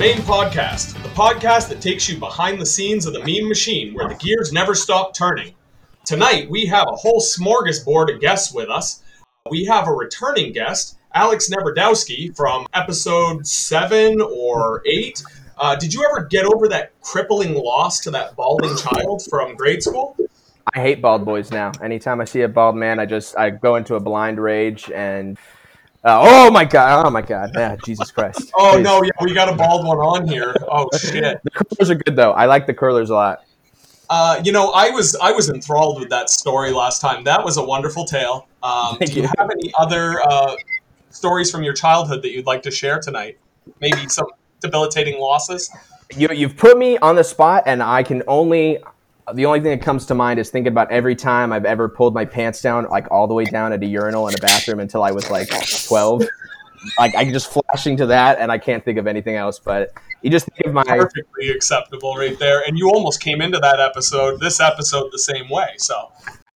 Mayne Podcast, the podcast that takes you behind the scenes of the meme machine where the gears never stop turning. Tonight, we have a whole smorgasbord of guests with us. We have a returning guest, Alex Neverdousky from episode 7 or 8. Uh, did you ever get over that crippling loss to that balding child from grade school? I hate bald boys now. Anytime I see a bald man, I just I go into a blind rage and uh, oh my god! Oh my god! Yeah, Jesus Christ! Oh no, yeah, we got a bald one on here. Oh shit! The curlers are good though. I like the curlers a lot. Uh, you know, I was I was enthralled with that story last time. That was a wonderful tale. Um, do you you. have any other uh, stories from your childhood that you'd like to share tonight? Maybe some debilitating losses. You you've put me on the spot, and I can only the only thing that comes to mind is thinking about every time I've ever pulled my pants down, like all the way down at a urinal in a bathroom until I was like twelve. Like I'm just flashing to that, and I can't think of anything else. But you just think of my Perfectly acceptable, right there. And you almost came into that episode, this episode, the same way. So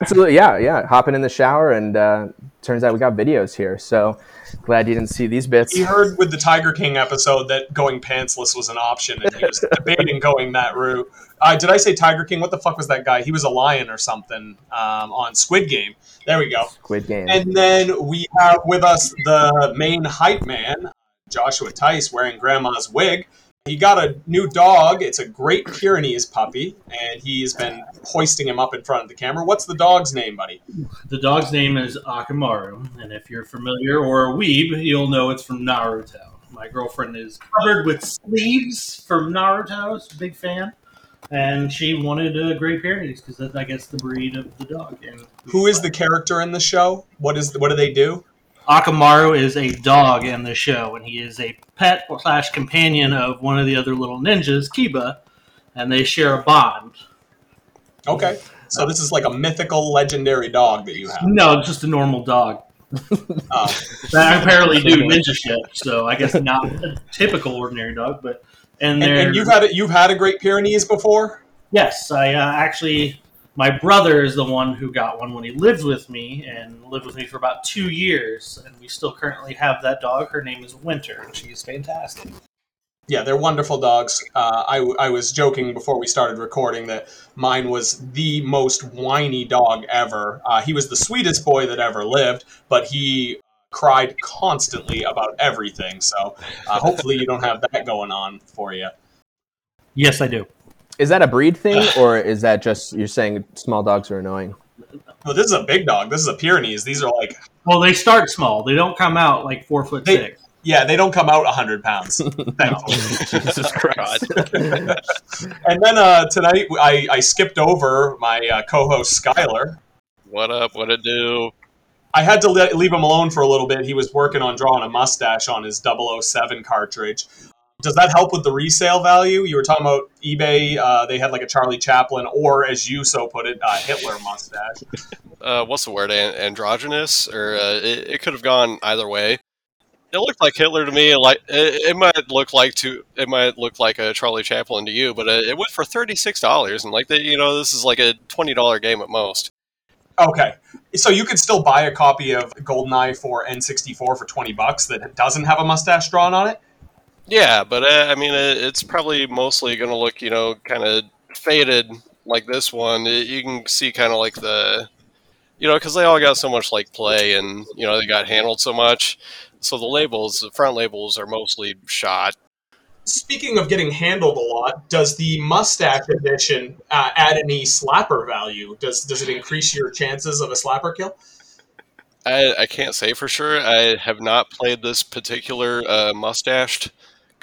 Absolutely, yeah, yeah. Hopping in the shower, and uh, turns out we got videos here. So glad you didn't see these bits. he heard with the Tiger King episode that going pantsless was an option, and he was debating going that route. Uh, did I say Tiger King? What the fuck was that guy? He was a lion or something um, on Squid Game. There we go. Squid Game. And then we have with us the Mayne hype man, Joshua Theiss, wearing grandma's wig. He got a new dog. It's a Great Pyrenees puppy, and he's been hoisting him up in front of the camera. What's the dog's name, buddy? The dog's name is Akamaru, and if you're familiar or a weeb, you'll know it's from Naruto. My girlfriend is covered with sleeves from Naruto. She's a big fan, and she wanted a Great Pyrenees because that's, I guess, the breed of the dog. And Who is the character in the show? What is what do they do? Akamaru is a dog in the show, and he is a pet slash companion of one of the other little ninjas, Kiba, and they share a bond. Okay, so this is like a mythical, legendary dog that you have. No, it's just a normal dog. Oh. that apparently do ninja shit. So I guess not a typical ordinary dog, but and And, and you've had a, you've had a Great Pyrenees before. yes, I uh, actually my brother is the one who got one when he lived with me and lived with me for about two years, and we still currently have that dog. Her name is Winter, and she's fantastic. Yeah, they're wonderful dogs. Uh, I, w- I was joking before we started recording that mine was the most whiny dog ever. Uh, he was the sweetest boy that ever lived, but he cried constantly about everything. So uh, hopefully you don't have that going on for you. Yes, I do. Is that a breed thing, or is that just you're saying small dogs are annoying? Well, this is a big dog. This is a Pyrenees. These are like, Well, they start small. They don't come out like four foot They- six. yeah, they don't come out 100 pounds. Jesus Christ. And then uh, tonight I, I skipped over my uh, co-host Skyler. What up? What it do? I had to le- leave him alone for a little bit. He was working on drawing a mustache on his 007 cartridge. Does that help with the resale value? You were talking about eBay. Uh, they had like a Charlie Chaplin, or as you so put it, uh, Hitler mustache. Uh, what's the word? An- androgynous, or uh, it, it could have gone either way. It looked like Hitler to me. Like it, it might look like to it might look like a Charlie Chaplin to you, but uh, it went for thirty six dollars, and like that, you know, this is like a twenty dollar game at most. Okay, so you could still buy a copy of GoldenEye for N64 for 20 bucks that doesn't have a mustache drawn on it. Yeah, but uh, I mean, it, it's probably mostly going to look, you know, kind of faded like this one. It, you can see kind of like the, you know, because they all got so much like play and you know they got handled so much. So the labels, the front labels, are mostly shot. Speaking of getting handled a lot, does the mustache edition uh, add any slapper value? Does does it increase your chances of a slapper kill? I, I can't say for sure. I have not played this particular uh, mustached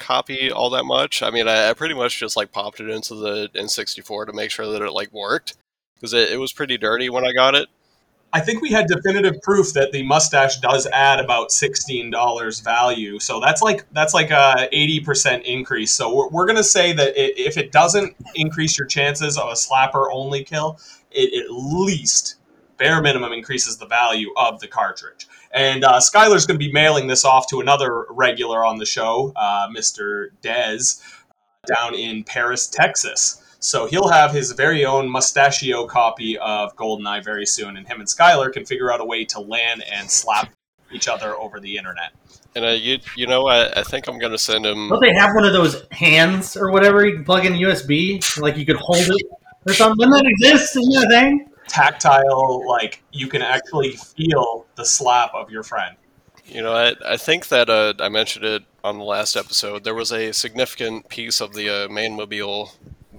copy all that much. I mean, I, I pretty much just like popped it into the N64 to make sure that it like worked because it, it was pretty dirty when I got it. I think we had definitive proof that the mustache does add about sixteen dollars value. So that's like that's like a eighty percent increase. So we're, we're gonna say that i if it doesn't increase your chances of a slapper only kill, it at least bare minimum increases the value of the cartridge. And uh, Skyler's going to be mailing this off to another regular on the show, uh, Mr. Dez, down in Paris, Texas. So he'll have his very own mustachio copy of GoldenEye very soon, and him and Skyler can figure out a way to land and slap each other over the internet. And uh, you, you know, I, I think I'm gonna send him. Don't they have one of those hands or whatever you can plug in USB? Like you could hold it or something? Doesn't that exist? Isn't that a thing? Tactile, like you can actually feel the slap of your friend. You know, I, I think that uh, I mentioned it on the last episode. There was a significant piece of the uh, Maynemobile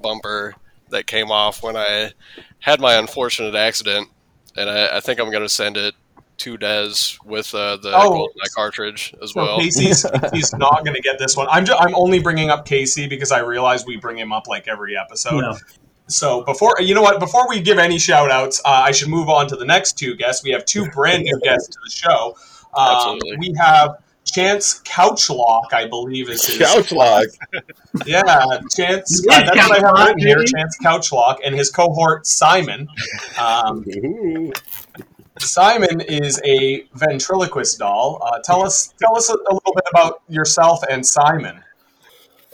bumper that came off when I had my unfortunate accident, and I, I think I'm going to send it to Des with uh, the Oh. Cartridge as So well. Casey's he's not going to get this one. I'm ju- I'm only bringing up Casey because I realize we bring him up like every episode. No. So before you know what, before we give any shout outs, uh, I should move on to the next two guests. We have two brand new guests to the show. Um, Absolutely. We have Chance Couchlock, I believe is his Couch lock. Yeah, Chance. Yeah, Uh, that's what I have written here. Chance Couchlock and his cohort Simon. Um, Simon is a ventriloquist doll. Uh, tell us, tell us a, a little bit about yourself and Simon.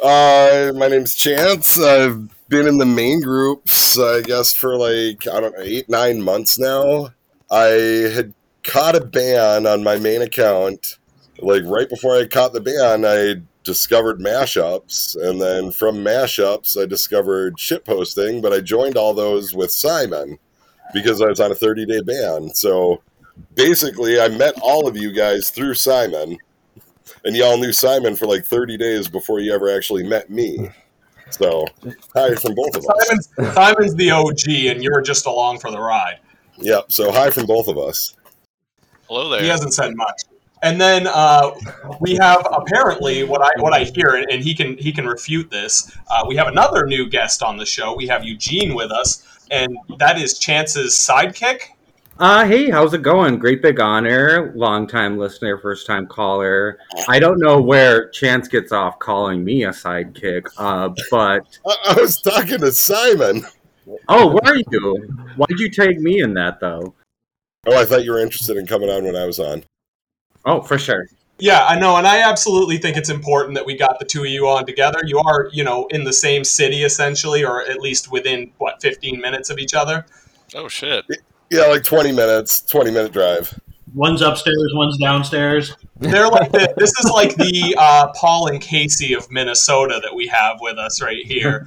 Uh, my name's Chance. I've been in the Mayne groups, I guess, for like, I don't know, eight, nine months now. I had caught a ban on my main account. Like, right before I caught the ban, I discovered mashups. And then from mashups, I discovered shitposting, but I joined all those with Simon because I was on a 30 day ban. So basically, I met all of you guys through Simon and y'all knew Simon for like 30 days before you ever actually met me. So, hi from both of us. Simon's, Simon's the OG, and you're just along for the ride. Yep. So, hi from both of us. Hello there. He hasn't said much. And then uh, we have apparently what I what I hear, and and he can he can refute this. Uh, we have another new guest on the show. We have Eugene with us, and that is Chance's sidekick. Uh, hey, how's it going? Great big honor. Long time listener, first time caller. I don't know where Chance gets off calling me a sidekick, uh, but I, I was talking to Simon. oh, where are you? Why'd you take me in that though? Oh, I thought you were interested in coming on when I was on. Oh, for sure. Yeah, I know, and I absolutely think it's important that we got the two of you on together. You are, you know, in the same city essentially, or at least within what, fifteen minutes of each other. Oh shit! Yeah, like 20 minutes, 20 minute drive. One's upstairs, one's downstairs. They're like the, this is like the uh, Paul and Casey of Minnesota that we have with us right here.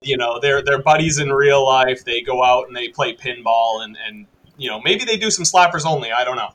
You know, they're they're buddies in real life. They go out and they play pinball and and you know maybe they do some slappers only. I don't know,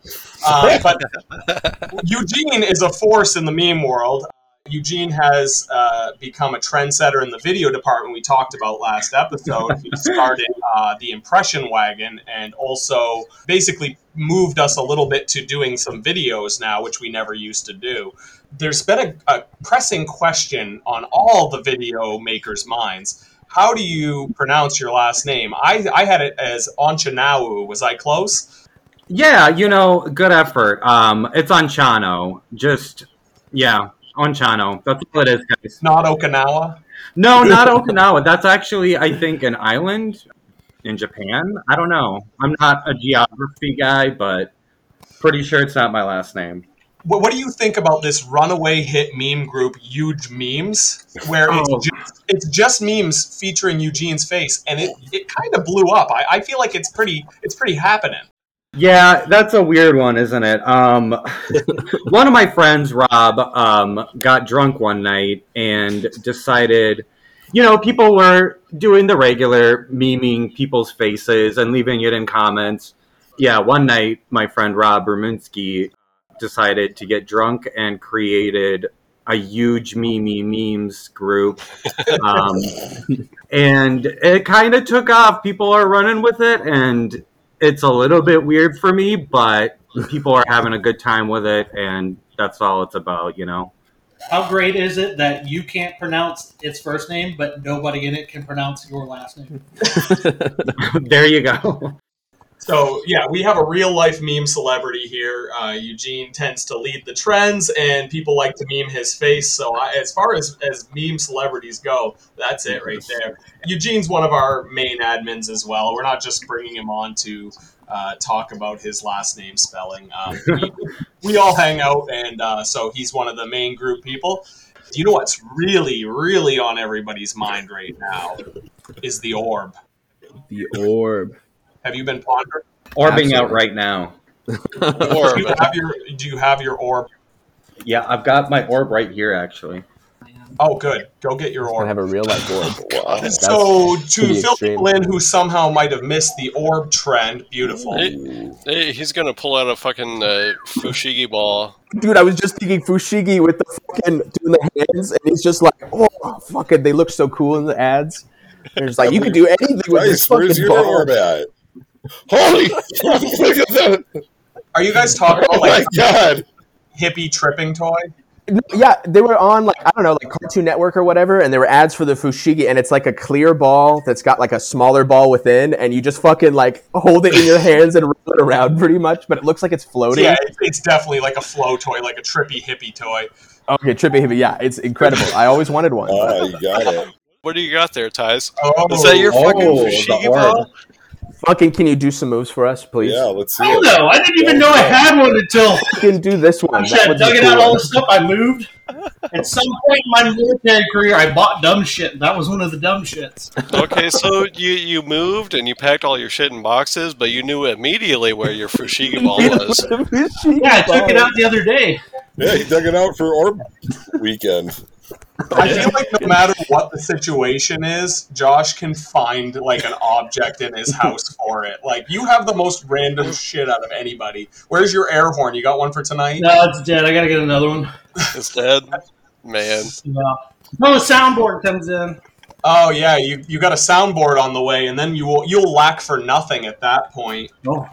uh, but Eugene is a force in the meme world. Eugene has uh, become a trendsetter in the video department we talked about last episode. He started uh, the Impression Wagon and also basically moved us a little bit to doing some videos now, which we never used to do. There's been a, a pressing question on all the video makers' minds. How do you pronounce your last name? I, I had it as Onchanawu. Was I close? Yeah, you know, good effort. Um, it's on Chano. Just yeah, on Chano. That's all it is, guys. Not Okinawa? No, not Okinawa. That's actually, I think, an island in Japan. I don't know. I'm not a geography guy, but pretty sure it's not my last name. What, what do you think about this runaway hit meme group, Huge Memes, where Oh. it's, just, it's just memes featuring Eugene's face, and it, it kind of blew up. I, I feel like it's pretty it's pretty happening. Yeah, that's a weird one, isn't it? Um, one of my friends, Rob, um, got drunk one night and decided, you know, people were doing the regular memeing people's faces and leaving it in comments. Yeah, one night, my friend Rob Ruminski decided to get drunk and created a huge meme memes group. Um, and it kind of took off. People are running with it, and it's a little bit weird for me, but people are having a good time with it, and that's all it's about, you know. How great is it that you can't pronounce its first name, but nobody in it can pronounce your last name? there you go. So yeah, we have a real life meme celebrity here. Uh, Eugene tends to lead the trends, and people like to meme his face. So I, as far as as meme celebrities go, that's it right there. Eugene's one of our main admins as well. We're not just bringing him on to uh, talk about his last name spelling. Um, we, we all hang out, and uh, so he's one of the Mayne group people. You know what's really, really on everybody's mind right now is the orb. The orb. Have you been pondering? Orbing out right now. Or Do you have your Do you have your orb? Yeah, I've got my orb right here, actually. Oh, good. Go get your Gonna orb. have a real life orb. Wow. So to pretty fill people in who somehow might have missed the orb trend, beautiful. Hey, he's gonna pull out a fucking uh, fushigi ball. Dude, I was just thinking Fushigi with the fucking doing the hands, and he's just like, oh, fucking, they look so cool in the ads. They're just like, you can do anything with this Christ, where's fucking your ball. orb at? Holy fuck, look at that. Are you guys talking Oh about my like god. hippie tripping toy? Yeah, they were on like I don't know, like Cartoon Network or whatever, and there were ads for the Fushigi, and it's like a clear ball that's got like a smaller ball within, and you just fucking like hold it in your hands and roll it around pretty much, but it looks like it's floating. Yeah, it's, it's definitely like a flow toy, like a trippy hippie toy. Okay, trippy hippie, yeah, it's incredible. I always wanted one. Oh, you got it. What do you got there, Theiss? Oh, Is that your fucking Oh, the fushigi ball? Fucking, can you do some moves for us, please? Yeah, let's see I don't know. I didn't even know I had one until Fucking do this one. I That had dug it out all the stuff I moved. At some point in my military career, I bought dumb shit. That was one of the dumb shits. Okay, so you you moved and you packed all your shit in boxes, but you knew immediately where your fushigi ball was. Yeah, I took it out the other day. Yeah, he dug it out for orb weekend. I feel like no matter what the situation is, Josh can find like an object in his house for it. Like you have the most random shit out of anybody. Where's your air horn? You got one for tonight? No, it's dead. I gotta get another one. It's dead. Man. Yeah. No, the soundboard comes in. Oh yeah, you you got a soundboard on the way, and then you will you'll lack for nothing at that point. Oh,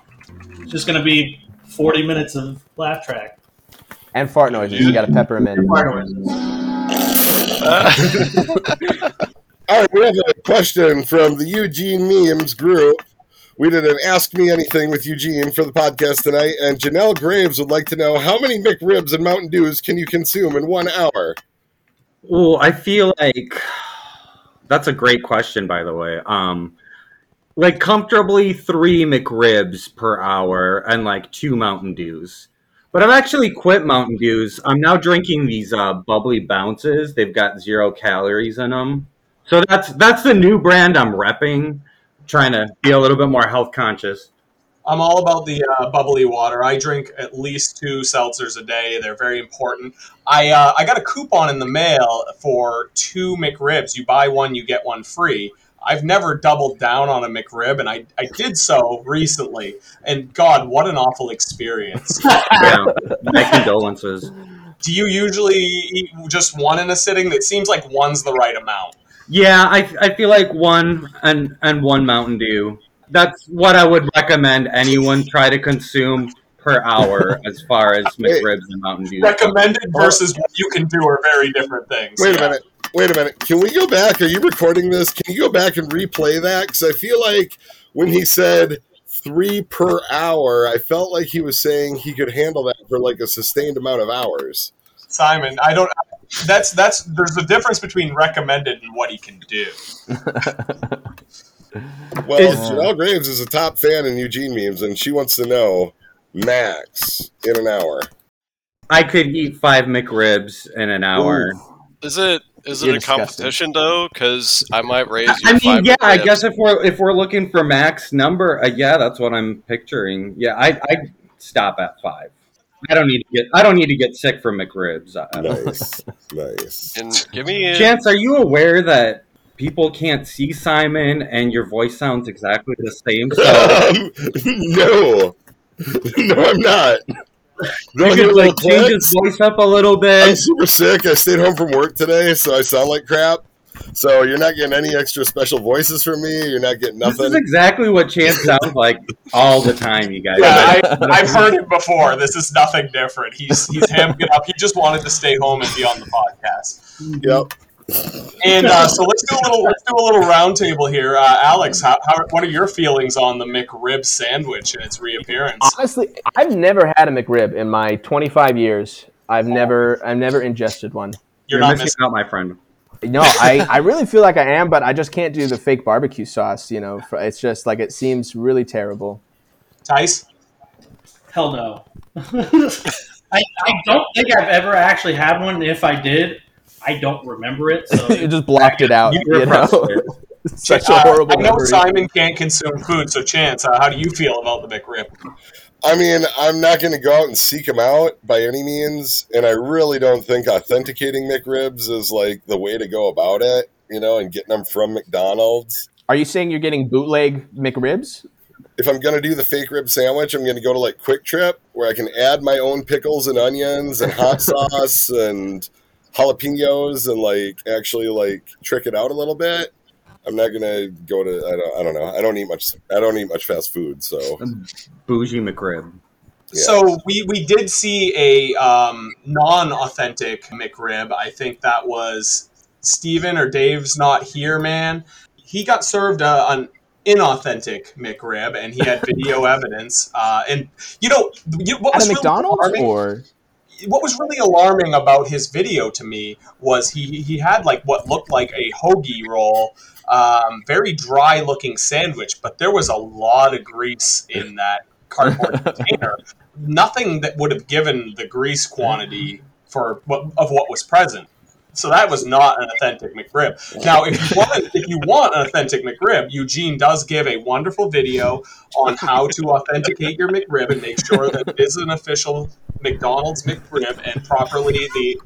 it's just gonna be forty minutes of laugh track. And fart noises. You got to pepper them in. All right, we have a question from the Eugene Memes group. We did an Ask Me Anything with Eugene for the podcast tonight, and Janelle Graves would like to know how many McRibs and Mountain Dews can you consume in one hour? Oh, I feel like that's a great question, by the way. Um, like comfortably three McRibs per hour and like two Mountain Dews. But I've actually quit Mountain Dews. I'm now drinking these uh, bubbly bounces. They've got zero calories in them. So that's that's the new brand I'm repping. Trying to be a little bit more health conscious. I'm all about the uh, bubbly water. I drink at least two seltzers a day. They're very important. I uh, I got a coupon in the mail for two McRibs. You buy one, you get one free. I've never doubled down on a McRib, and I, I did so recently. And God, what an awful experience. Yeah, my condolences. Do you usually eat just one in a sitting? That seems like one's the right amount. Yeah, I, I feel like one and and one Mountain Dew. That's what I would recommend anyone try to consume per hour as far as McRibs and Mountain Dew. Recommended versus what you can do are very different things. Wait a minute. Wait a minute. Can we go back? Are you recording this? Can you go back and replay that? Because I feel like when he said three per hour, I felt like he was saying he could handle that for like a sustained amount of hours. Simon, I don't. That's that's. There's a difference between recommended and what he can do. Well, Is- Janelle Graves is a top fan in Eugene memes, and she wants to know max in an hour. I could eat five McRibs in an hour. Is it is it You're a disgusting. competition though? Because I might raise you. I mean, five yeah, I McRibs. guess if we're if we're looking for max number, uh, yeah, that's what I'm picturing. Yeah, I I stop at five. I don't need to get I don't need to get sick from McRibs. I- I Nice, nice. And give me a... Chance, are you aware that people can't see Simon and your voice sounds exactly the same? So no, no, I'm not. You hear could like change his voice up a little bit. I'm super sick. I stayed home from work today, so I sound like crap. So you're not getting any extra special voices from me. You're not getting nothing. This is exactly what Chance sounds like all the time, you guys. Yeah, I, I've heard it before. This is nothing different. He's he's hamming it up. He just wanted to stay home and be on the podcast. Yep. And uh, so let's do a little let's do a little roundtable here. Uh, Alex, how, how what are your feelings on the McRib sandwich and its reappearance? Honestly, I've never had a McRib in my 25 years. I've never, I've never ingested one. You're, You're not missing missing. out, my friend. No, I, I really feel like I am, but I just can't do the fake barbecue sauce. You know, it's just like it seems really terrible. Theiss. Hell no. I, I don't think I've ever actually had one. If I did, I don't remember it. So it just blocked it out. You're You know? frustrated. Such Uh, a horrible I know memory. Simon can't consume food, so Chance, uh, how do you feel about the McRib? I mean, I'm not going to go out and seek them out by any means, and I really don't think authenticating McRibs is like the way to go about it. You know, and getting them from McDonald's. Are you saying you're getting bootleg McRibs? If I'm going to do the fake rib sandwich, I'm going to go to like QuikTrip, where I can add my own pickles and onions and hot sauce and jalapenos, and like actually like trick it out a little bit. I'm not gonna go to I don't I don't know I don't eat much I don't eat much fast food so Bougie McRib. Yeah. So we, we did see a um, non-authentic McRib. I think that was Steven or Dave's not here, man. He got served a, an inauthentic McRib, and he had video evidence. Uh, and you know, you, what At was a really McDonald's alarming- or what was really alarming about his video to me was he he had like what looked like a hoagie roll, um, very dry looking sandwich, but there was a lot of grease in that cardboard container. Nothing that would have given the grease quantity for what of what was present. So that was not an authentic McRib. Now, if you want, if you want an authentic McRib, Eugene does give a wonderful video on how to authenticate your McRib and make sure that it is an official McDonald's McRib and properly the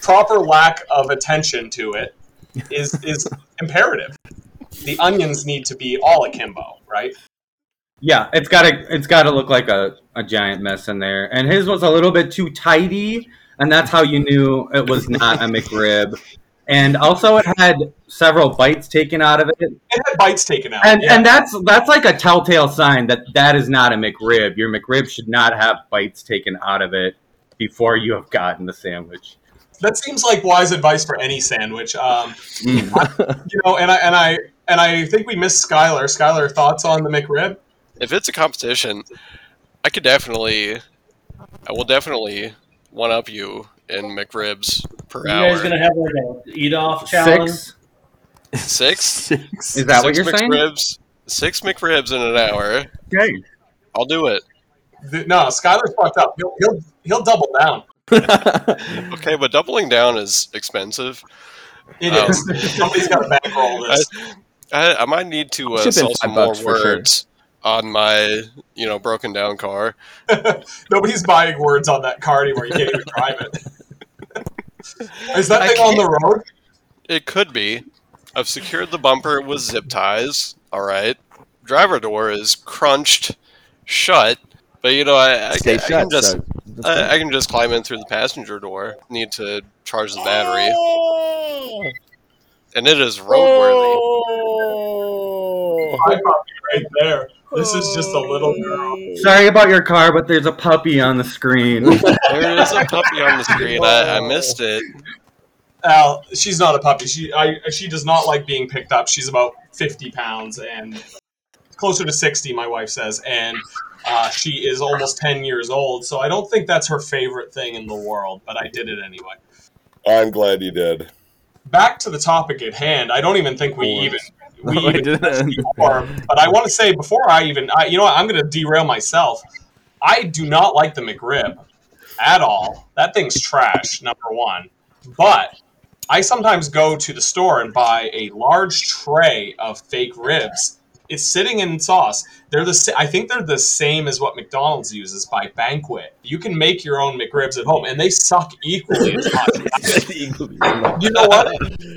proper lack of attention to it is is imperative. The onions need to be all akimbo, right? Yeah, it's gotta it's gotta look like a, a giant mess in there. And his was a little bit too tidy, and that's how you knew it was not a McRib. And also it had several bites taken out of it. It had bites taken out. And yeah. and that's that's like a telltale sign that that is not a McRib. Your McRib should not have bites taken out of it before you have gotten the sandwich. that seems like wise advice for any sandwich. Um, Mm. you know, and I and I and I think we missed Skyler. Skyler, thoughts on the McRib? If it's a competition, I could definitely, I will definitely one up you in McRibs per You hour. You guys gonna have like a eat off challenge? Six? Six? Six. Is that what you're saying? McRibs, Six McRibs in an hour. Okay. I'll do it. The- no, Skyler's fucked up. He'll he'll he'll double down. Okay, but doubling down is expensive. It Oh. is. Somebody's got to bankroll this. I, I might need to uh, sell some more words. sure. Words on my, you know, broken down car. Nobody's buying words on that car anymore. You can't even drive it. Is that I thing on the road? It could be. I've secured the bumper with zip ties. All right. Driver door is crunched shut, but you know I, I, Stay I shut. can just so I. I can just climb in through the passenger door. Need to charge the battery, oh! and it is roadworthy. Oh! My puppy right there. This is just a little girl. Sorry about your car, but there's a puppy on the screen. There is a puppy on the screen. I, I missed it. Al, she's not a puppy. She I she does not like being picked up. She's about fifty pounds and closer to sixty, my wife says, and uh, she is almost ten years old. So I don't think that's her favorite thing in the world. But I did it anyway. I'm glad you did. Back to the topic at hand. I don't even think we even we I even didn't. before, but I want to say before I even, I, you know what, I'm going to derail myself. I do not like the McRib at all. That thing's trash, number one. But I sometimes go to the store and buy a large tray of fake ribs. It's sitting in sauce. They're the I think they're the same as what McDonald's uses by Banquet. You can make your own McRibs at home, and they suck equally as much. You know what?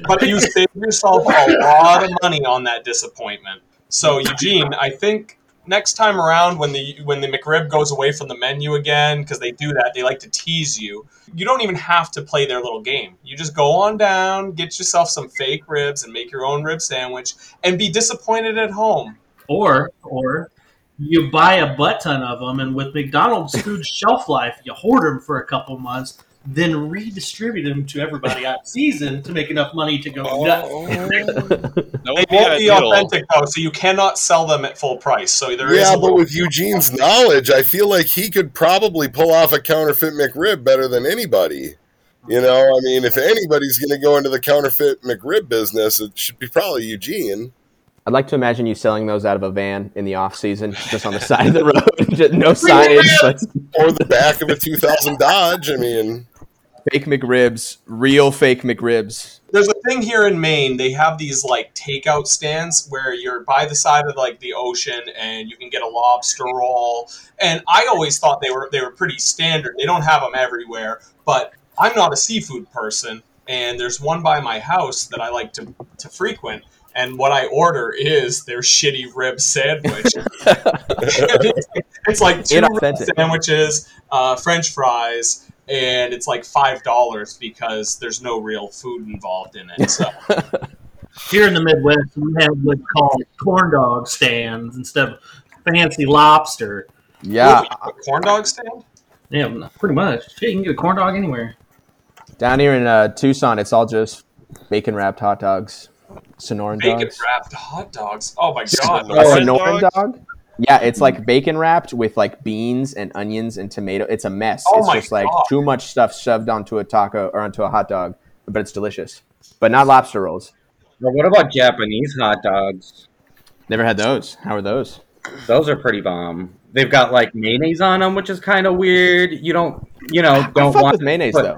But you save yourself a lot of money on that disappointment. So Eugene, I think next time around when the when the McRib goes away from the menu again, because they do that, they like to tease you. You don't even have to play their little game. You just go on down, get yourself some fake ribs, and make your own rib sandwich, and be disappointed at home. Or or you buy a butt ton of them, and with McDonald's food shelf life, you hoard them for a couple months, then redistribute them to everybody out season to make enough money to go oh. nuts. That They be won't be authentic though, so you cannot sell them at full price. So there is Yeah, a but with Eugene's knowledge, I feel like he could probably pull off a counterfeit McRib better than anybody. You know, I mean, if anybody's going to go into the counterfeit McRib business, it should be probably Eugene. I'd like to imagine you selling those out of a van in the off season, just on the side of the road, just no signage. Or the back of a 2000 Dodge. I mean, fake McRibs, real fake McRibs. There's a thing here in Maine. They have these like takeout stands where you're by the side of like the ocean and you can get a lobster roll. And I always thought they were they were pretty standard. They don't have them everywhere, but I'm not a seafood person, and there's one by my house that I like to to frequent. And what I order is their shitty rib sandwich. it's like two sandwiches, uh, French fries, and it's like five dollars because there's no real food involved in it. So Here in the Midwest, we have what's called corn dog stands instead of fancy lobster. Yeah, a corn dog stand. Yeah, pretty much. Shit, you can get a corn dog anywhere. down here in uh, Tucson, it's all just bacon wrapped hot dogs, Sonoran Bacon dogs. wrapped hot dogs. Oh my god! A Sonoran Sonoran dog? Dog? Yeah, it's like bacon wrapped with like beans and onions and tomato. It's a mess. Oh it's just like God. too much stuff shoved onto a taco or onto a hot dog, but it's delicious. But not lobster rolls. But what about Japanese hot dogs? Never had those. How are those? Those are pretty bomb. They've got like mayonnaise on them, which is kind of weird. You don't, you know, I don't fuck want with mayonnaise though.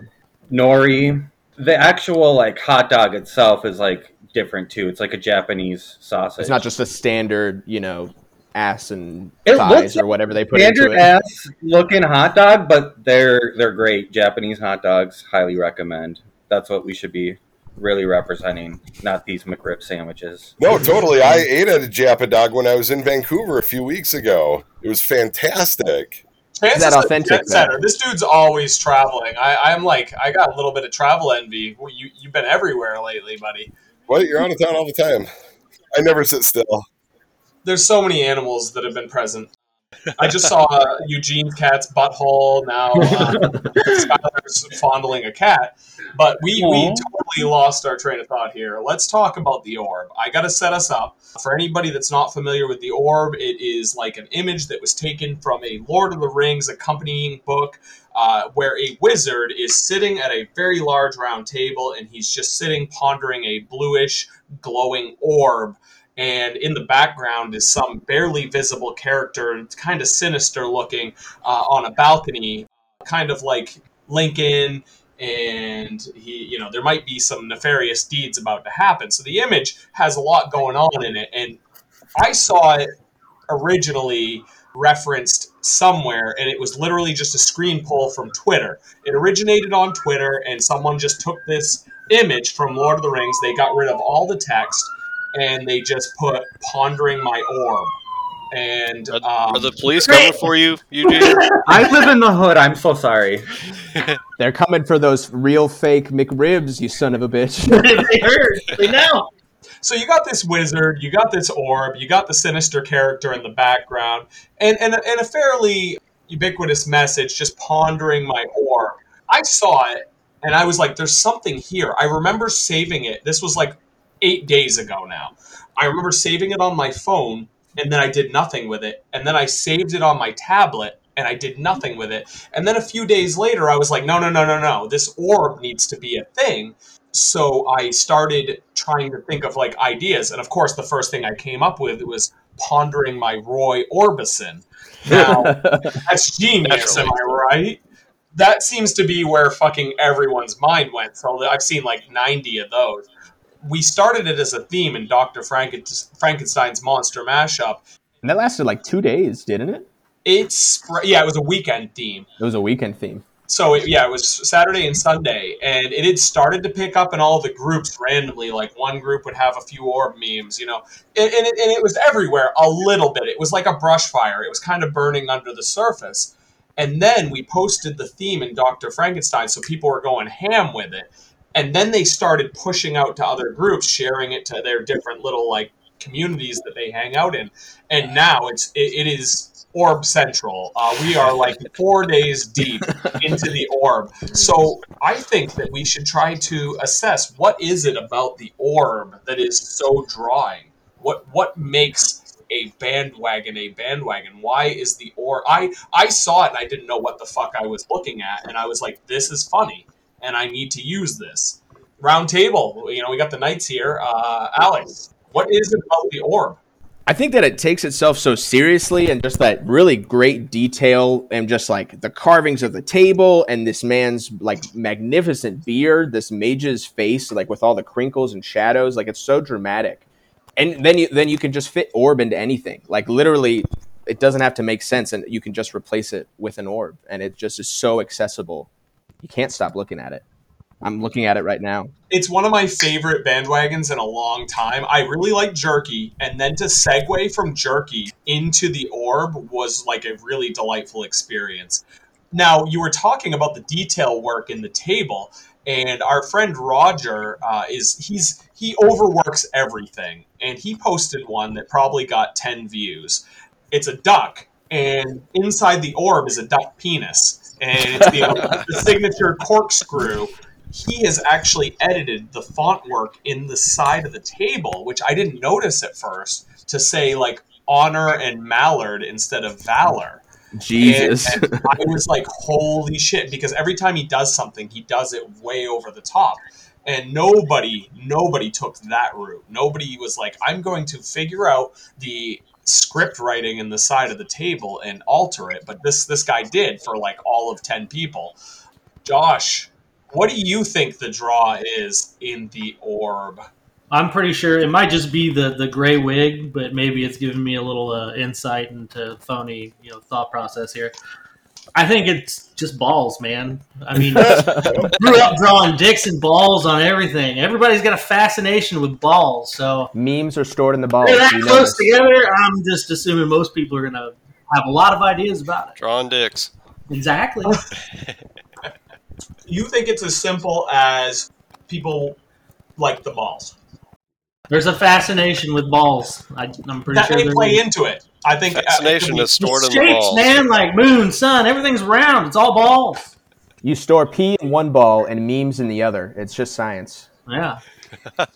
nori. The actual like hot dog itself is like different too. It's like a Japanese sausage. It's not just a standard, you know, ass and It thighs looks or whatever they put into standard it. ass looking hot dog, but they're they're great. Japanese hot dogs, highly recommend. That's what we should be really representing, not these McRib sandwiches. No, totally. I ate at a Japa Dog when I was in Vancouver a few weeks ago. It was fantastic. Chance that is a authentic, jet though? setter. This dude's always traveling. I, I'm like, I got a little bit of travel envy. Well, you you've been everywhere lately, buddy. What? You're out of town all the time. I never sit still. There's so many animals that have been present. I just saw uh, Eugene cat's butthole. Now uh, Skyler's fondling a cat. But we, we totally lost our train of thought here. Let's talk about the orb. I got to set us up. For anybody that's not familiar with the orb, it is like an image that was taken from a Lord of the Rings accompanying book uh, where a wizard is sitting at a very large round table and he's just sitting pondering a bluish, glowing orb and in the background is some barely visible character, kind of sinister looking, uh, on a balcony, kind of like Lincoln. And he, you know, there might be some nefarious deeds about to happen. So the image has a lot going on in it. And I saw it originally referenced somewhere, and it was literally just a screen pull from Twitter. It originated on Twitter, and someone just took this image from Lord of the Rings. They got rid of all the text, and they just put "pondering my orb." And um, Are the police coming for you, Eugene? I live in the hood. I'm so sorry. They're coming for those real fake McRibs, you son of a bitch. they heard. They know. So you got this wizard, you got this orb, you got the sinister character in the background, and and, and a fairly ubiquitous message just pondering my orb. I saw it and I was like, there's something here. I remember saving it. This was like eight days ago now. I remember saving it on my phone and then I did nothing with it. And then I saved it on my tablet and I did nothing with it. And then a few days later, I was like, no, no, no, no, no. This orb needs to be a thing. So I started trying to think of like ideas. And of course, the first thing I came up with was pondering my Roy Orbison. Now, that's genius, am I right? That seems to be where fucking everyone's mind went. So I've seen like 90 of those. We started it as a theme in Dr. Franken- Frankenstein's Monster Mashup. and that lasted like two days, didn't it? It's, yeah, it was a weekend theme. It was a weekend theme. So it, yeah, it was Saturday and Sunday, and it had started to pick up in all the groups randomly. Like one group would have a few orb memes, you know, and, and, it, and it was everywhere a little bit. It was like a brush fire. It was kind of burning under the surface. And then we posted the theme in Doctor Frankenstein, so people were going ham with it. And then they started pushing out to other groups, sharing it to their different little like communities that they hang out in. And now it's it, it is Orb Central. Uh, we are like four days deep into the orb. So I think that we should try to assess what is it about the orb that is so drawing. What what makes a bandwagon a bandwagon? Why is the orb? I I saw it and I didn't know what the fuck I was looking at, and I was like, this is funny, and I need to use this. Round table. You know, we got the knights here. Uh, Alex, what is it about the orb? I think that it takes itself so seriously and just that really great detail and just like the carvings of the table and this man's like magnificent beard, this mage's face, like with all the crinkles and shadows, like it's so dramatic. And then you then you can just fit orb into anything. Like literally it doesn't have to make sense and you can just replace it with an orb and it just is so accessible. You can't stop looking at it. I'm looking at it right now. It's one of my favorite bandwagons in a long time. I really like Jerky, and then to segue from Jerky into the orb was like a really delightful experience. Now, you were talking about the detail work in the table, and our friend Roger uh, is he's he overworks everything, and he posted one that probably got ten views. It's a duck, and inside the orb is a duck penis, and it's the, the signature corkscrew he has actually edited the font work in the side of the table, which I didn't notice at first, to say like honor and mallard instead of valor. Jesus. And, and I was like, holy shit, because every time he does something, he does it way over the top. And nobody, nobody took that route. Nobody was like, I'm going to figure out the script writing in the side of the table and alter it. But this this guy did for like all of ten people. Josh, what do you think the draw is in the orb? I'm pretty sure it might just be the the gray wig, but maybe it's giving me a little uh, insight into phony, you know, thought process here. I think it's just balls, man. I mean, grew up drawing dicks and balls on everything. Everybody's got a fascination with balls, so memes are stored in the balls. they're that close together. I'm just assuming most people are gonna have a lot of ideas about it. Drawing dicks. Exactly. you think it's as simple as people like the balls? There's a fascination with balls. I, am pretty that sure may play into it. I think fascination uh, is stored in the shapes, balls. man, like moon, sun, everything's round. It's all balls. You store pee in one ball and memes in the other. It's just science. Yeah.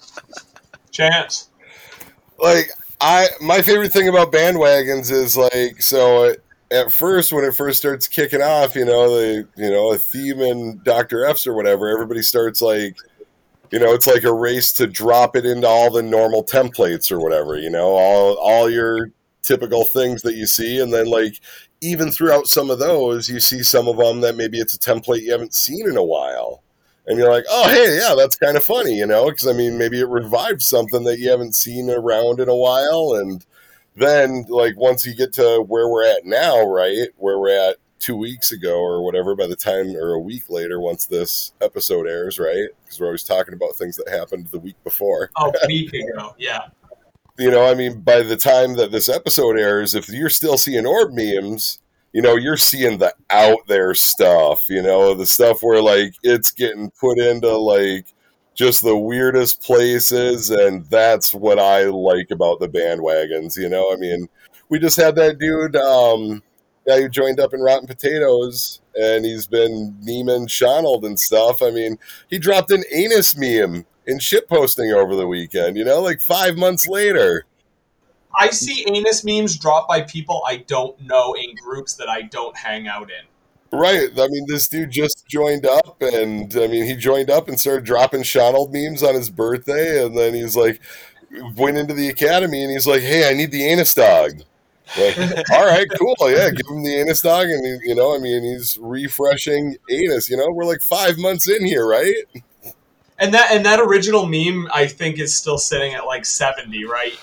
Chance. Like I, my favorite thing about bandwagons is like so. At first, when it first starts kicking off, you know the you know a theme in Doctor F's or whatever, everybody starts like you know, it's like a race to drop it into all the normal templates or whatever, you know, all all your typical things that you see and then like even throughout some of those, you see some of them that maybe it's a template you haven't seen in a while. And you're like, "Oh, hey, yeah, that's kind of funny, you know, because I mean, maybe it revives something that you haven't seen around in a while and then like once you get to where we're at now, right? Where we're at two weeks ago or whatever by the time or a week later once this episode airs right? Because we're always talking about things that happened the week before. Oh week ago yeah. You know i mean by the time that this episode airs if you're still seeing orb memes you know you're seeing the out there stuff you know? The stuff where like it's getting put into like just the weirdest places and that's what i like about the bandwagons you know? I mean we just had that dude um guy who joined up in Rotten Potatoes, and he's been memeing Shonald and stuff. I mean, he dropped an anus meme in shit posting over the weekend. You know, like five months later. I see anus memes dropped by people I don't know in groups that I don't hang out in. Right. I mean, this dude just joined up, and I mean, he joined up and started dropping Shonald memes on his birthday, and then he's like, went into the academy, and he's like, "Hey, I need the anus dog." Like, all right, cool, yeah. Give him the anus dog, and he, you know, I mean, he's refreshing anus. You know, we're like five months in here, right? And that and that original meme, I think, is still sitting at like seventy, right?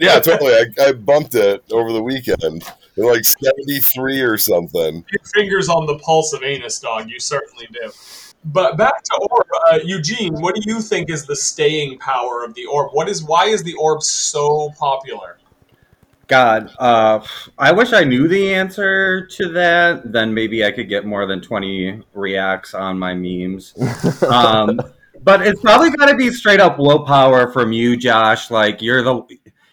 Yeah, totally. I, I bumped it over the weekend, like seventy three or something. Your fingers on the pulse of anus dog, you certainly do. But back to orb, uh, Eugene. What do you think is the staying power of the orb? What is why is the orb so popular? God, uh, I wish I knew the answer to that. Then maybe I could get more than 20 reacts on my memes. um, but it's probably got to be straight up low power from you, Josh. Like, you're the.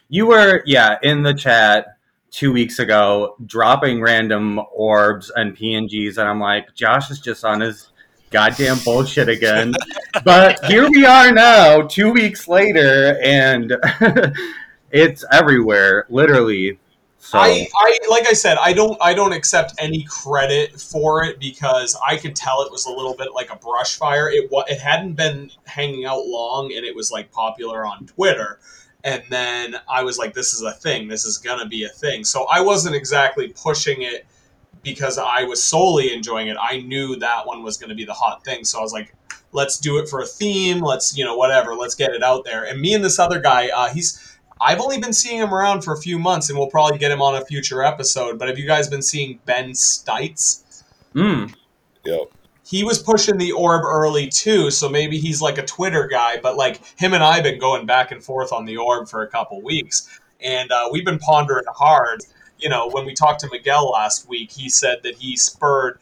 You were, yeah, in the chat two weeks ago dropping random orbs and PNGs, and I'm like, Josh is just on his goddamn bullshit again. but here we are now, two weeks later, and it's everywhere, literally. So. I, I like I said, I don't I don't accept any credit for it because I could tell it was a little bit like a brush fire. It it hadn't been hanging out long, and it was like popular on Twitter. and then I was like, "This is a thing. This is gonna be a thing." So I wasn't exactly pushing it because I was solely enjoying it. I knew that one was to be the hot thing, so I was like, "Let's do it for a theme. Let's you know whatever. Let's get it out there." And me and this other guy, uh, he's I've only been seeing him around for a few months, and we'll probably get him on a future episode. But have you guys been seeing Ben Stites? Mm. Yep. he was pushing the orb early too, so maybe he's like a Twitter guy. But like him and I have been going back and forth on the orb for a couple weeks, and uh, we've been pondering hard. You know, when we talked to Miguel last week, he said that he spurred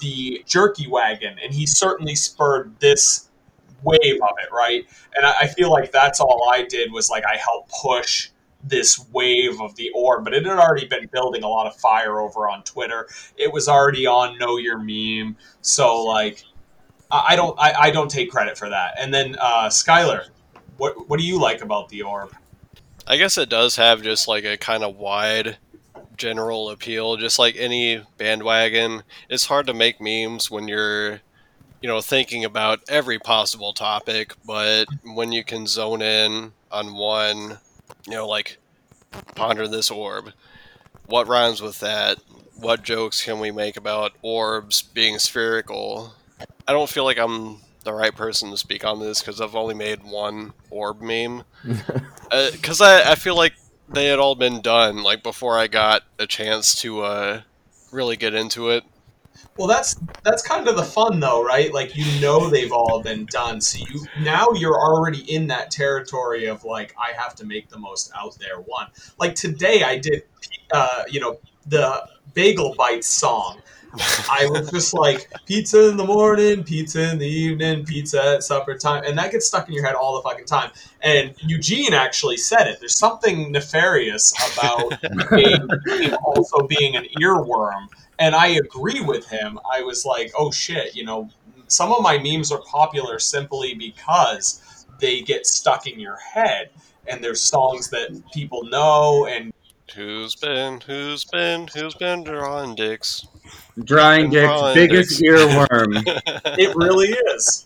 the jerky wagon, and he certainly spurred this wave of it, right? And I, I feel like that's all I did was like I helped push this wave of the orb, but it had already been building a lot of fire over on Twitter. It was already on Know Your Meme, so like I don't I, I don't take credit for that. And then uh, Skyler, what what do you like about the orb? I guess it does have just like a kind of wide general appeal, just like any bandwagon. It's hard to make memes when you're, you know, thinking about every possible topic, but when you can zone in on one, you know, like ponder this orb. What rhymes with that? What jokes can we make about orbs being spherical? I don't feel like I'm the right person to speak on this because I've only made one orb meme. Because I, I feel like they had all been done like before I got a chance to uh, really get into it. Well, that's that's kind of the fun though, right? Like you know they've all been done, so you now you're already in that territory of like I have to make the most out there one. Like today, I did, uh, you know, the Bagel Bites song. I was just like pizza in the morning, pizza in the evening, pizza at supper time, and that gets stuck in your head all the fucking time. And Eugene actually said it. There's something nefarious about a, also being an earworm and I agree with him. I was like, oh shit, you know, some of my memes are popular simply because they get stuck in your head, and there's songs that people know, and Who's been, who's been, who's been drawing dicks? Drawing Dick's Drawing biggest Dick's. earworm. it really is.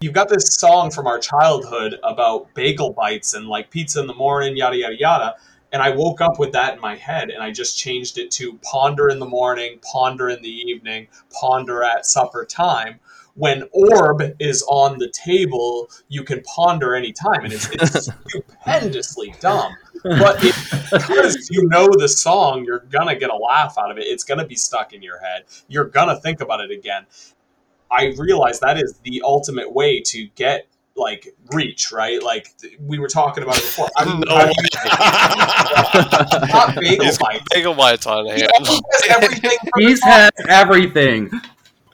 You've got this song from our childhood about bagel bites and like pizza in the morning, yada yada yada. And I woke up with that in my head, and I just changed it to ponder in the morning, ponder in the evening, ponder at supper time. When orb is on the table, you can ponder anytime, and it's, it's stupendously dumb. But it, because you know the song, you're gonna get a laugh out of it. It's gonna be stuck in your head. You're gonna think about it again. I realize that is the ultimate way to get like reach, right? Like th- we were talking about it before. I'm, No I'm not bagel He's got bites. bagel bites on He hand. also has everything. He's song. had everything.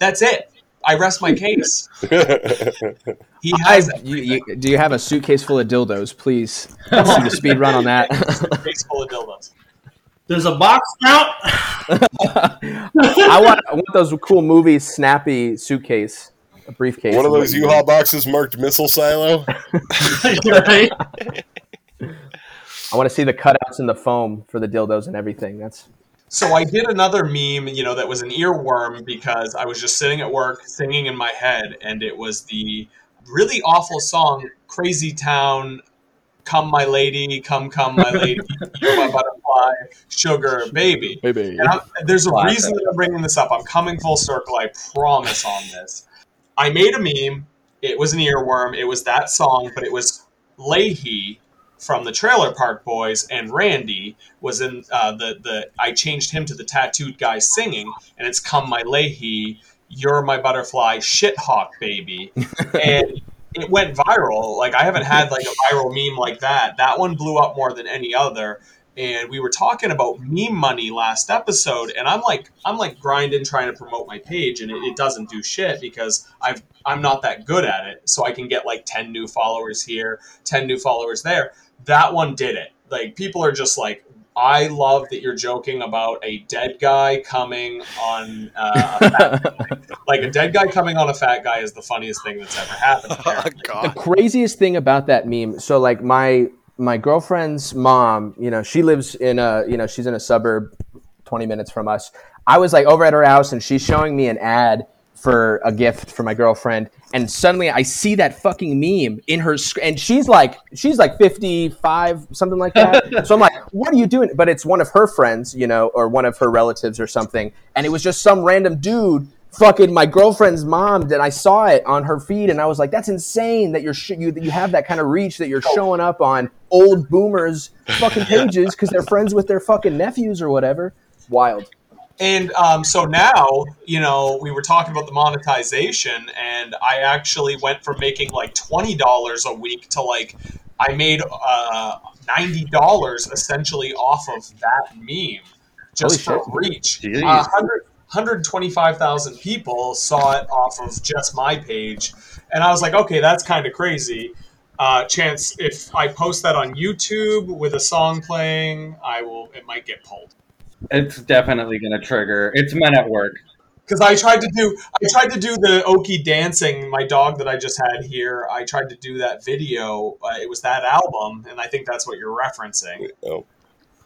That's it. I rest my case. He I, has you, you, do you have a suitcase full of dildos? Please, let's do the speed run on that. face full of dildos. There's a box count. I want, I want those cool movie snappy suitcase, a briefcase. One of those U-Haul boxes marked missile silo. right? I want to see the cutouts in the foam for the dildos and everything. That's So I did another meme, you know, that was an earworm because I was just sitting at work singing in my head, and it was the really awful song "Crazy Town." Come, my lady, come, come, my lady, you're my butterfly, sugar baby. baby. And I'm, there's a Classic. reason that I'm bringing this up. I'm coming full circle. I promise on this. I made a meme. It was an earworm. It was that song, but it was Lahey from the Trailer Park Boys, and Randy was in uh, the the. I changed him to the tattooed guy singing, and it's "Come My Lahey, You're My Butterfly, Shit Hawk Baby," and it went viral. Like I haven't had like a viral meme like that. That one blew up more than any other and we were talking about meme money last episode and i'm like i'm like grinding trying to promote my page and it, it doesn't do shit because i've i'm not that good at it. So i can get like 10 new followers here 10 new followers there. That one did it. Like people are just like i love that you're joking about a dead guy coming on uh, a fat like a dead guy coming on a fat guy is the funniest thing that's ever happened Oh, the craziest thing about that meme so like my my girlfriend's mom you know she lives in a you know she's in a suburb 20 minutes from us i was like over at her house and she's showing me an ad for a gift for my girlfriend, and suddenly I see that fucking meme in her, sc- and she's like, she's like fifty five, something like that. so I'm like, what are you doing? But it's one of her friends, you know, or one of her relatives or something, and it was just some random dude. Fucking my girlfriend's mom, and I saw it on her feed, and I was like, "That's insane that you're sh- you that you have that kind of reach that you're showing up on old boomers fucking pages because they're friends with their fucking nephews or whatever." Wild. And um, so now, you know, we were talking about the monetization, and I actually went from making like twenty dollars a week to like I made uh, ninety dollars essentially off of that meme just Holy for reach. Jeez. Uh, 100 125,000 people saw it off of just my page, and I was like, okay, that's kind of crazy. Uh, chance if I post that on YouTube with a song playing, I will. It might get pulled. It's definitely going to trigger. It's men at work. because I tried to do I tried to do the Okie dancing. My dog that I just had here. I tried to do that video. Uh, it was that album, and I think that's what you're referencing. Oh,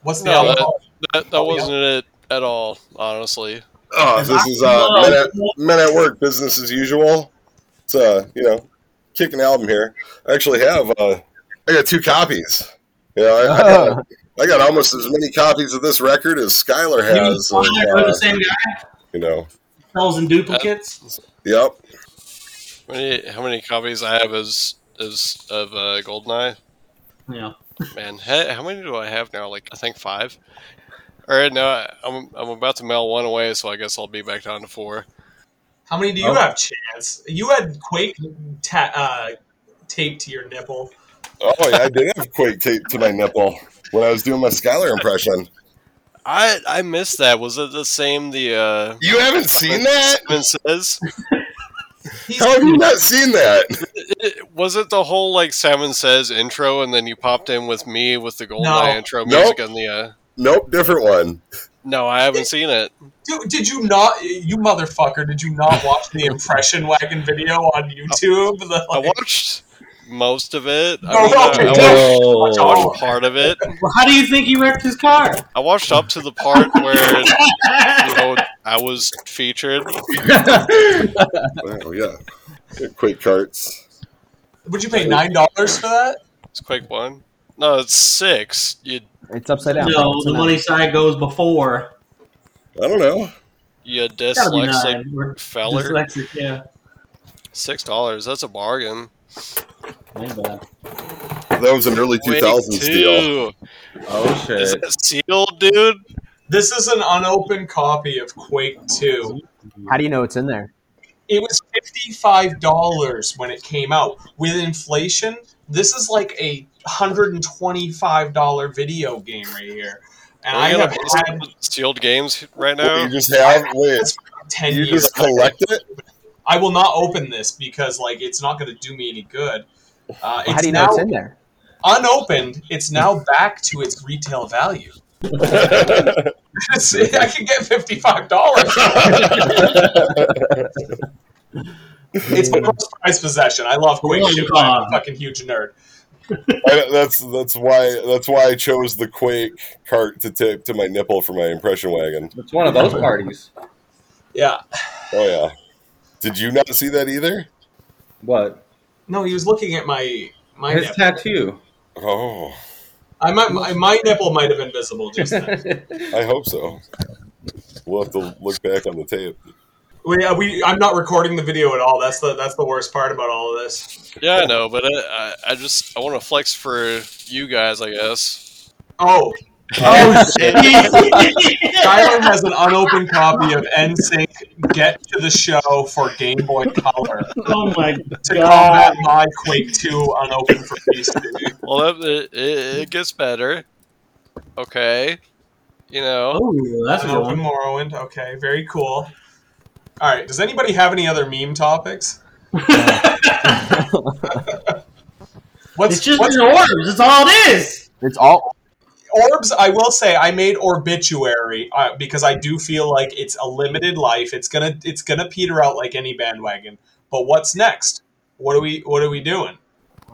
What's the No, album? that- That, that Oh, wasn't it at all, honestly. Oh, this is uh, men, at, men at work, business as usual. It's uh, you know, kicking album here. I actually have uh, I got two copies. Yeah, I, I, got, I got almost as many copies of this record as Skyler has. You of, know, uh, the same guy you know, sells in duplicates. yep. How many, how many copies I have is is of uh, Goldeneye? Yeah. Man, how many do I have now? Like I think five. All right, no, I- I'm I'm about to mail one away, so I guess I'll be back down to four. How many do you Oh. have, Chance? You had Quake ta- uh, taped to your nipple. Oh yeah, I did have Quake taped to my nipple when I was doing my Skyler impression. I I missed that. Was it the same? The uh, You haven't seen that? Simon says. He's, How have you not seen that? It, was it the whole like Simon says intro, and then you popped in with me with the Goldeneye No. intro Nope. music and the? Uh, Nope, different one. no, I haven't seen it. Dude, did you not, you motherfucker? Did you not watch the impression wagon video on YouTube? The, I watched most of it. I, Oh, mean, I- okay. I, watched, I Oh. watched part of it. Well, how do you think he wrecked his car? I watched up to the part where you know I was featured. Oh yeah, Quake carts. Would you pay nine dollars for that? It's Quake One. No, it's six. You It's upside down. No, It's the a money side goes before. I don't know. you Gotta dyslexic feller. dyslexic, yeah. Six dollars. That's a bargain. That was an early 2000s deal. 2. Oh Is shit! it sealed, dude? This is an unopened copy of Quake 2. How do you know it's in there? It was $55 when it came out. With inflation, this is like a $125 video game right here. And I have post had sealed games right now? you just have wait. 10 You years. just collect it. I will not open this because like it's not going to do me any good. Uh, Well, it's how do you know it's in there? unopened. It's now back to its retail value. I can get fifty-five dollars. it's my most prized possession. I love Quake Oh, I'm a fucking huge nerd. I- that's that's why that's why I chose the Quake cart to tape to my nipple for my impression wagon. It's one of those parties. Yeah. Oh yeah. Did you not see that either? What? No, he was looking at my my His nipple. tattoo. Oh, I might my, my nipple might have been visible just then. I hope so. We'll have to look back on the tape. We, uh, we I'm not recording the video at all. That's the that's the worst part about all of this. Yeah, I know, but I, I, I just I want to flex for you guys, I guess. Oh, Oh shit! Skyler has an unopened copy of NSYNC Get to the Show for Game Boy Color oh my god! to god! combat my Quake 2 unopened for PC. Well, it, it, it gets better. Okay, you know. Oh, that's a good one. Morrowind. Okay, very cool. All right, does anybody have any other meme topics? What's, It's just what's orbs. That's all it is. It's all Orbs, I will say, I made Orbituary uh, because I do feel like it's a limited life. It's gonna it's gonna peter out like any bandwagon. But what's next? What are we What are we doing?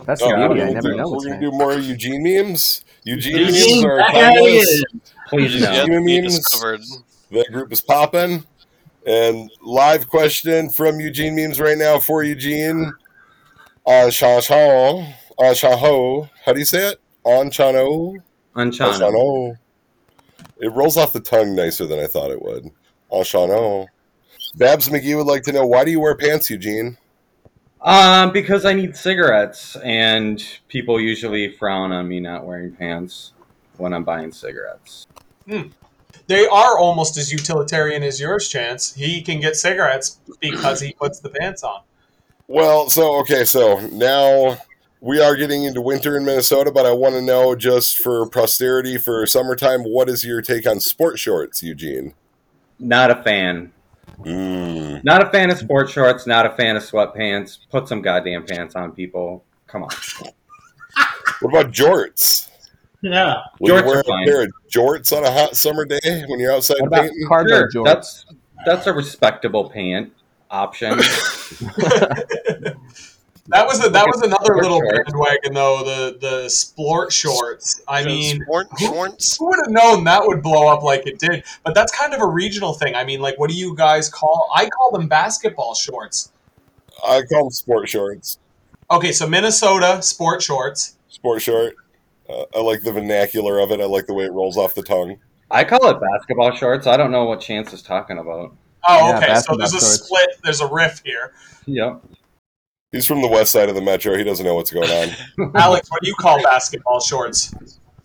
that's the Oh, we're beauty. I gonna never do, know We're gonna do more Eugene memes. Eugene, Eugene, memes are back at timeless. it. Please Just no. yet to be memes. discovered. That group is popping. And live question from Eugene Memes right now for Eugene. On Chanchon. On Chanho. How do you say it? On Chano. On Chano. It rolls off the tongue nicer than I thought it would. On Chano. Babs McGee would like to know why do you wear pants, Eugene? Um, because I need cigarettes, and people usually frown on me not wearing pants when I'm buying cigarettes. They are almost as utilitarian as yours, Chance. He can get cigarettes because he puts the pants on. Well, so okay, so now we are getting into winter in Minnesota, but I want to know just for posterity for summertime, what is your take on sport shorts, Eugene? Not a fan. Mm. Not a fan of sport shorts. Not a fan of sweatpants. Put some goddamn pants on, people. Come on. What about jorts? Yeah. Will you Jorts wear are a pair of jorts on a hot summer day when you're outside What about painting? cargo Sure, jorts? that's that's a respectable pant option. That was a, that was another little shorts. bandwagon though. The the sport shorts. I mean, Sport shorts. who would have known that would blow up like it did? But that's kind of a regional thing. I mean, like, what do you guys call? I call them basketball shorts. I call them sport shorts. Okay, so Minnesota sport shorts. Sport short. Uh, I like the vernacular of it. I like the way it rolls off the tongue. I call it basketball shorts. I don't know what Chance is talking about. Oh, Yeah, okay. So there's a shorts. split. There's a riff here. Yep. He's from the west side of the metro. He doesn't know what's going on. Alex, what do you call basketball shorts?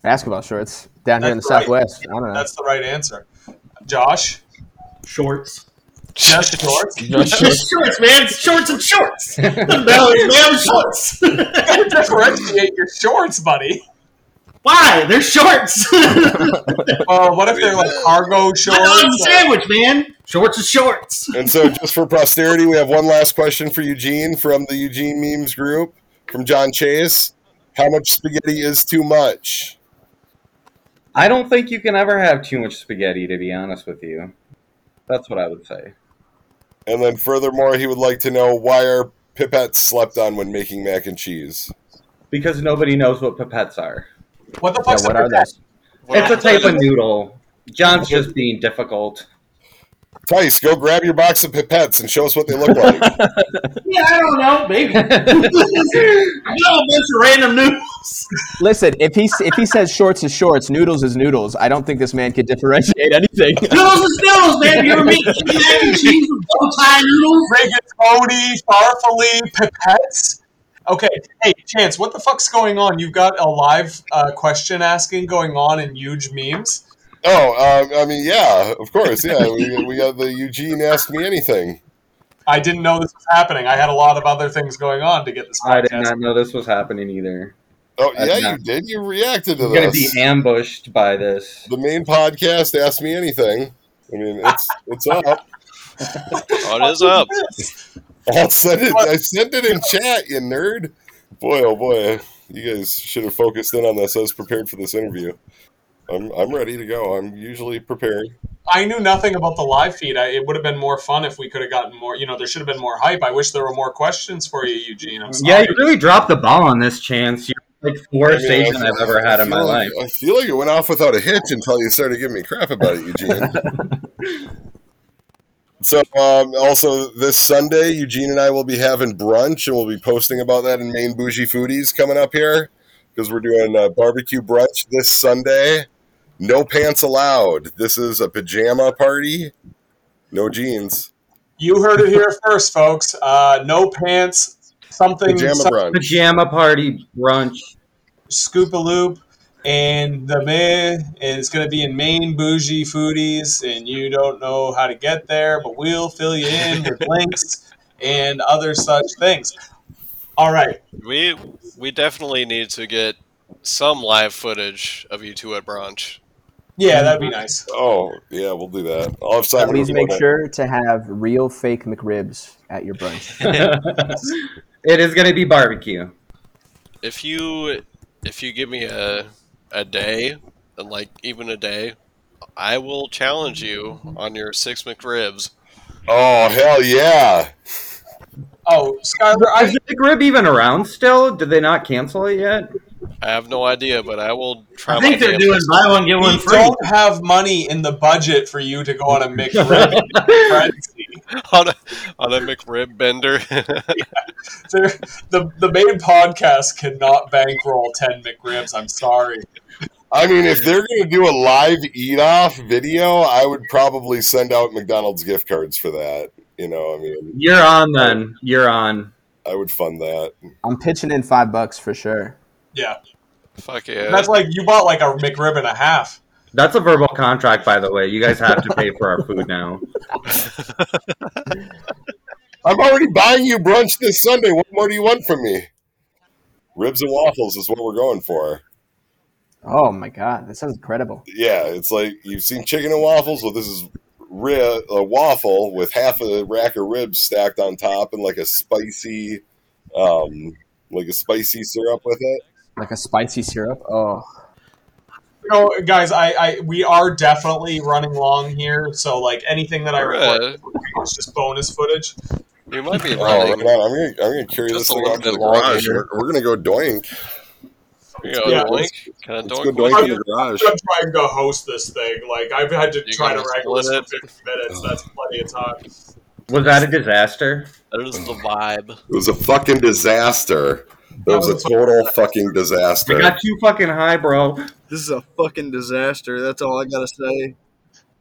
Basketball shorts down here in the That's right. Southwest. I don't know. That's the right answer. Josh, Shorts. just shorts. Just shorts. shorts, man. Shorts and shorts. Bellies, man. Shorts. Differentiate your shorts, buddy. Why? They're shorts. Well, what if they're like cargo Dog's shorts? sandwich, man. Shorts is shorts. And so, just for posterity, we have one last question for Eugene from the Eugene Memes group from John Chase. How much spaghetti is too much? I don't think you can ever have too much spaghetti, to be honest with you. That's what I would say. And then, furthermore, he would like to know why are pipettes slept on when making mac and cheese? Because nobody knows what pipettes are. What the Yeah, fuck's what a are pipette? those? It's a type of noodle. John's just being difficult. Theiss, go grab your box of pipettes and show us what they look like. Yeah, I don't know, maybe. I know a bunch of random noodles. Listen, if he if he says shorts is shorts, noodles is noodles, I don't think this man could differentiate anything. Noodles is noodles, man. You ever make mac and cheese with bow tie noodles? Rigatoni, farfalle, pipettes. Okay, hey, Chance, what the fuck's going on? You've got a live uh, question asking going on in huge memes. oh, um, I mean, yeah, of course, yeah. We, we got the Eugene Ask Me Anything. I didn't know this was happening. I had a lot of other things going on to get this I did not know this was happening either. Oh, I yeah, not. you did. You reacted to this. I'm going to be ambushed by this. the Mayne podcast, Ask Me Anything. I mean, it's it's up. Oh, it is up. I'll send it. I sent it in chat, you nerd. Boy, oh boy, you guys should have focused in on this. I was prepared for this interview. I'm I'm ready to go. I'm usually prepared. I knew nothing about the live feed. I, it would have been more fun if we could have gotten more. You know, there should have been more hype. I wish there were more questions for you, Eugene. I'm sorry. Yeah, you really dropped the ball on this chance. You're like the worst I mean, agent I- I've ever had in my like- life. I feel like it went off without a hitch until you started giving me crap about it, Eugene. so, um, also this Sunday, Eugene and I will be having brunch, and we'll be posting about that in Mayne Bougie Foodies coming up here because we're doing a barbecue brunch this Sunday. No pants allowed. This is a pajama party. No jeans. You heard it here first, folks. Uh, no pants, something, Pajama some brunch. Pajama party brunch. scoop a loop, and the man is going to be in Mayne Bougie Foodies, and you don't know how to get there, but we'll fill you in with links and other such things. All right. We we definitely need to get some live footage of you two at brunch. Yeah, that'd be nice. Oh, yeah, we'll do that. I'll have Simon Please make record it. sure to have real fake McRibs at your brunch. it is going to be barbecue. If you if you give me a a day, and like even a day, I will challenge you on your six McRibs. Oh, hell yeah. Oh, Skyler, Is the McRib even around still? Did they not cancel it yet? I have no idea, but I will try. I think my they're doing buy one get we one free. don't have money in the budget for you to go on a McRib. Friends. on a on a McRib bender. They're- the the Mayne podcast cannot bankroll ten McRibs. I'm sorry. I mean, if they're going to do a live eat off video, I would probably send out McDonald's gift cards for that. You know, I mean, You're on then. You're on. I would fund that. I'm pitching in five bucks for sure. Yeah, Fuck yeah! that's like you bought like a McRib and a half. That's a verbal contract, by the way. You guys have to pay for our food now. I'm already buying you brunch this Sunday. What more do you want from me? Ribs and waffles is what we're going for. Oh my god, that sounds incredible. Yeah, it's like you've seen chicken and waffles. Well, this is ri- a waffle with half a rack of ribs stacked on top and like a spicy, um, like a spicy syrup with it. Like a spicy syrup. Oh, You know, guys, I, I we are definitely running long here. So like anything that I record Alright. is just bonus footage. you might be Oh, right running. on. I'm gonna, I'm gonna carry Just this thing little out to the garage. We're, we're gonna go doink. You know, Yeah. doink. Can of let's doink go doink in the garage. I'm trying to host this thing. Like I've had to You try to gonna wrangle this for it? 50 minutes. That's plenty of time. Was that a disaster? That was the vibe. It was a fucking disaster. That was a total fucking disaster. I got too fucking high, bro this is a fucking disaster. That's all I gotta say.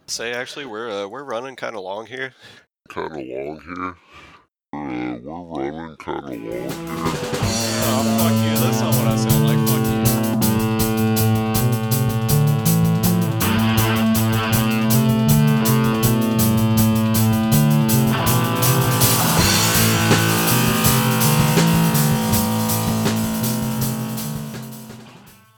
Say, actually, we're uh, we're running kind of long here. Kind of long here. Uh, we're running kind of long here. Oh fuck you! That's not what I said.